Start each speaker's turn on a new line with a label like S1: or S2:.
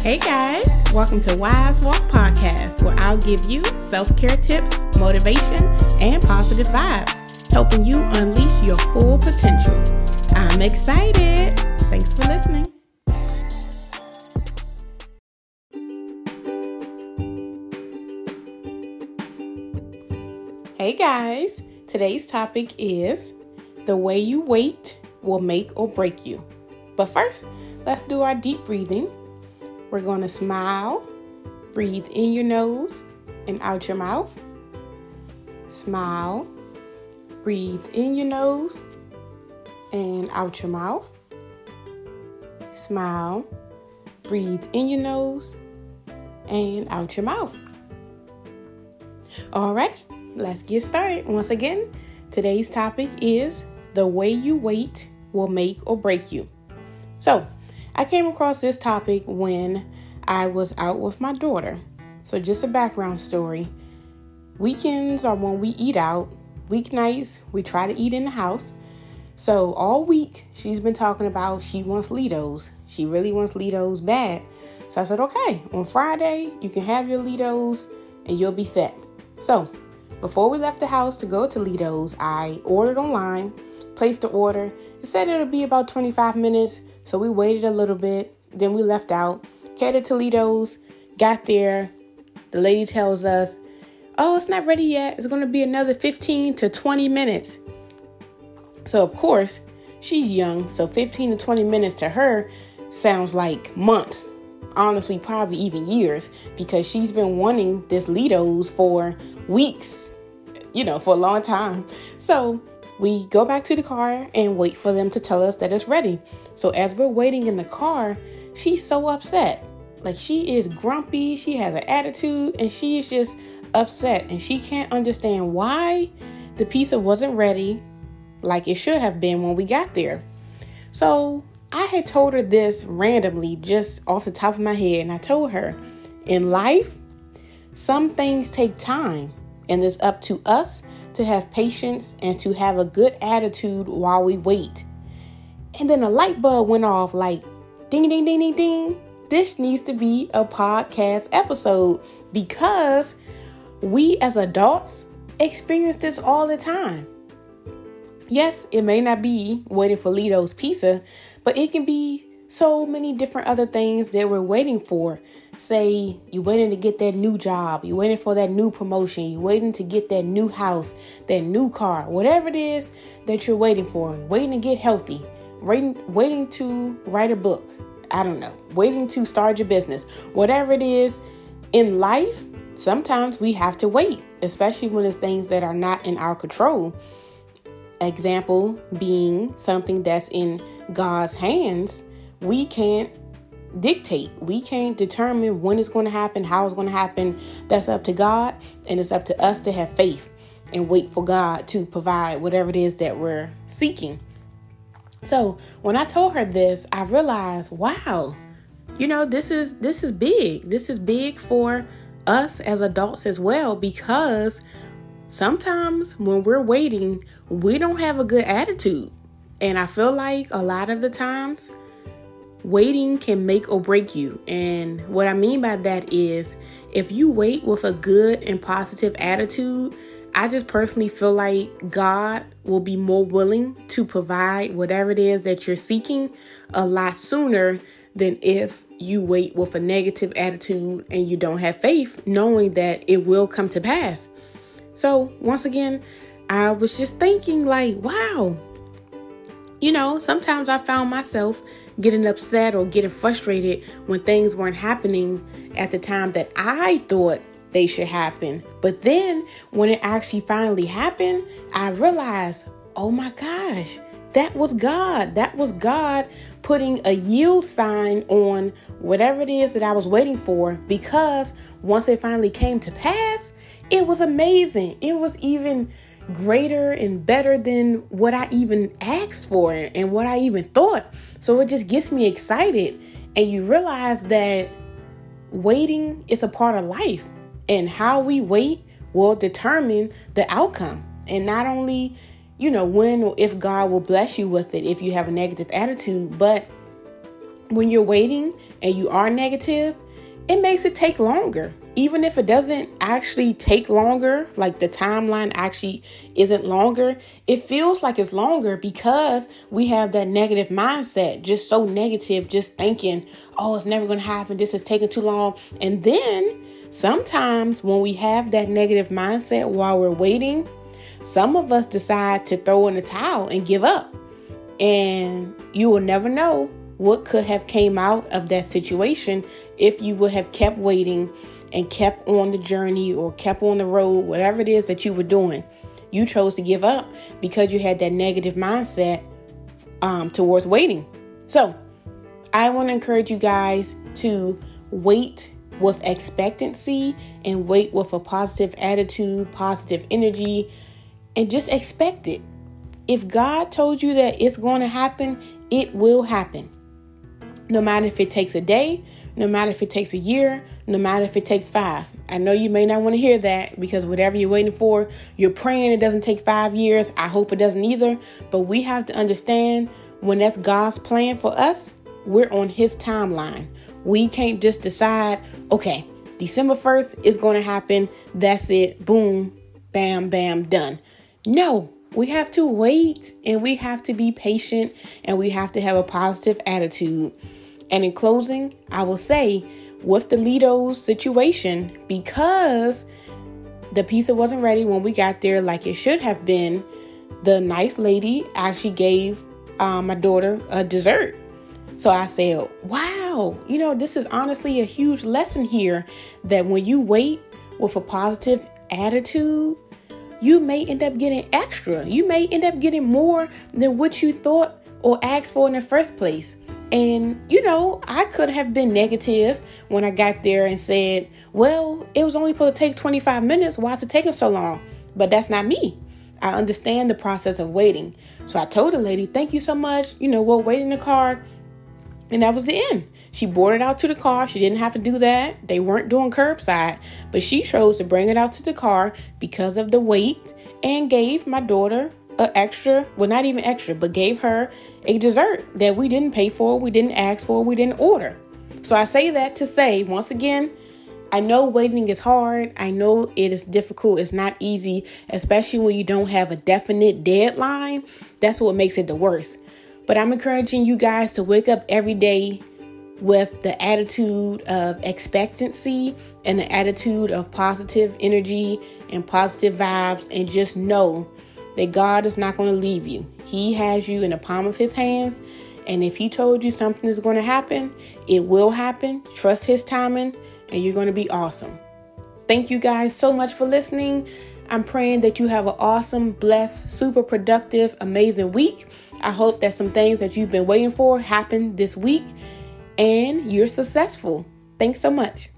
S1: Hey guys, welcome to Wise Walk Podcast, where I'll give you self care tips, motivation, and positive vibes, helping you unleash your full potential. I'm excited. Thanks for listening. Hey guys, today's topic is the way you wait will make or break you. But first, let's do our deep breathing. We're going to smile, breathe in your nose and out your mouth. Smile, breathe in your nose and out your mouth. Smile, breathe in your nose and out your mouth. All right, let's get started. Once again, today's topic is the way you wait will make or break you. So, I came across this topic when I was out with my daughter. So, just a background story. Weekends are when we eat out. Weeknights, we try to eat in the house. So, all week, she's been talking about she wants Litos. She really wants Litos bad. So, I said, okay, on Friday, you can have your Litos and you'll be set. So, before we left the house to go to Litos, I ordered online, placed the order. It said it'll be about 25 minutes, so we waited a little bit. Then we left out, headed to Litos, got there. The lady tells us, Oh, it's not ready yet. It's going to be another 15 to 20 minutes. So, of course, she's young, so 15 to 20 minutes to her sounds like months. Honestly, probably even years, because she's been wanting this Litos for weeks, you know, for a long time. So, we go back to the car and wait for them to tell us that it's ready. So, as we're waiting in the car, she's so upset. Like, she is grumpy, she has an attitude, and she is just upset. And she can't understand why the pizza wasn't ready like it should have been when we got there. So I had told her this randomly, just off the top of my head, and I told her in life, some things take time, and it's up to us to have patience and to have a good attitude while we wait. And then a light bulb went off like ding, ding, ding, ding, ding. This needs to be a podcast episode because we as adults experience this all the time. Yes, it may not be waiting for Litos pizza, but it can be so many different other things that we're waiting for. Say you're waiting to get that new job, you're waiting for that new promotion, you're waiting to get that new house, that new car, whatever it is that you're waiting for, waiting to get healthy, waiting, waiting to write a book. I don't know, waiting to start your business, whatever it is in life, sometimes we have to wait, especially when it's things that are not in our control. Example being something that's in God's hands, we can't dictate. We can't determine when it's going to happen, how it's going to happen. That's up to God, and it's up to us to have faith and wait for God to provide whatever it is that we're seeking. So, when I told her this, I realized, wow, you know, this is this is big. This is big for us as adults as well because sometimes when we're waiting, we don't have a good attitude. And I feel like a lot of the times, waiting can make or break you. And what I mean by that is if you wait with a good and positive attitude, I just personally feel like God will be more willing to provide whatever it is that you're seeking a lot sooner than if you wait with a negative attitude and you don't have faith, knowing that it will come to pass. So, once again, I was just thinking, like, wow, you know, sometimes I found myself getting upset or getting frustrated when things weren't happening at the time that I thought they should happen. But then when it actually finally happened, I realized, oh my gosh, that was God. That was God putting a yield sign on whatever it is that I was waiting for because once it finally came to pass, it was amazing. It was even greater and better than what I even asked for and what I even thought. So it just gets me excited. And you realize that waiting is a part of life, and how we wait will determine the outcome. And not only, you know, when or if God will bless you with it if you have a negative attitude, but when you're waiting and you are negative, it makes it take longer. Even if it doesn't actually take longer, like the timeline actually isn't longer, it feels like it's longer because we have that negative mindset, just so negative, just thinking, oh, it's never going to happen. This is taking too long. And then sometimes when we have that negative mindset while we're waiting, some of us decide to throw in the towel and give up. And you will never know what could have came out of that situation if you would have kept waiting and kept on the journey or kept on the road, whatever it is that you were doing. You chose to give up because you had that negative mindset um, towards waiting. So, I want to encourage you guys to wait with expectancy and wait with a positive attitude, positive energy, and just expect it. If God told you that it's going to happen, it will happen no matter if it takes a day, no matter if it takes a year, no matter if it takes five. I know you may not want to hear that because whatever you're waiting for, you're praying it doesn't take five years. I hope it doesn't either. But we have to understand when that's God's plan for us, we're on His timeline. We can't just decide, okay, December 1st is going to happen. That's it. Boom, bam, bam, done. No, we have to wait and we have to be patient and we have to have a positive attitude and in closing, I will say with the Lido situation, because the pizza wasn't ready when we got there like it should have been, the nice lady actually gave um, my daughter a dessert. So I said, wow, you know, this is honestly a huge lesson here that when you wait with a positive attitude, you may end up getting extra. You may end up getting more than what you thought or asked for in the first place. And, you know, I could have been negative when I got there and said, well, it was only supposed to take 25 minutes. Why is it taking so long? But that's not me. I understand the process of waiting. So I told the lady, thank you so much. You know, we'll wait in the car. And that was the end. She brought it out to the car. She didn't have to do that. They weren't doing curbside, but she chose to bring it out to the car because of the wait and gave my daughter a extra, well, not even extra, but gave her a dessert that we didn't pay for, we didn't ask for, we didn't order. So I say that to say, once again, I know waiting is hard. I know it is difficult. It's not easy, especially when you don't have a definite deadline. That's what makes it the worst. But I'm encouraging you guys to wake up every day with the attitude of expectancy and the attitude of positive energy and positive vibes, and just know that God is not going to leave you. He has you in the palm of His hands. And if He told you something is going to happen, it will happen. Trust His timing, and you're going to be awesome. Thank you guys so much for listening. I'm praying that you have an awesome, blessed, super productive, amazing week. I hope that some things that you've been waiting for happen this week and you're successful. Thanks so much.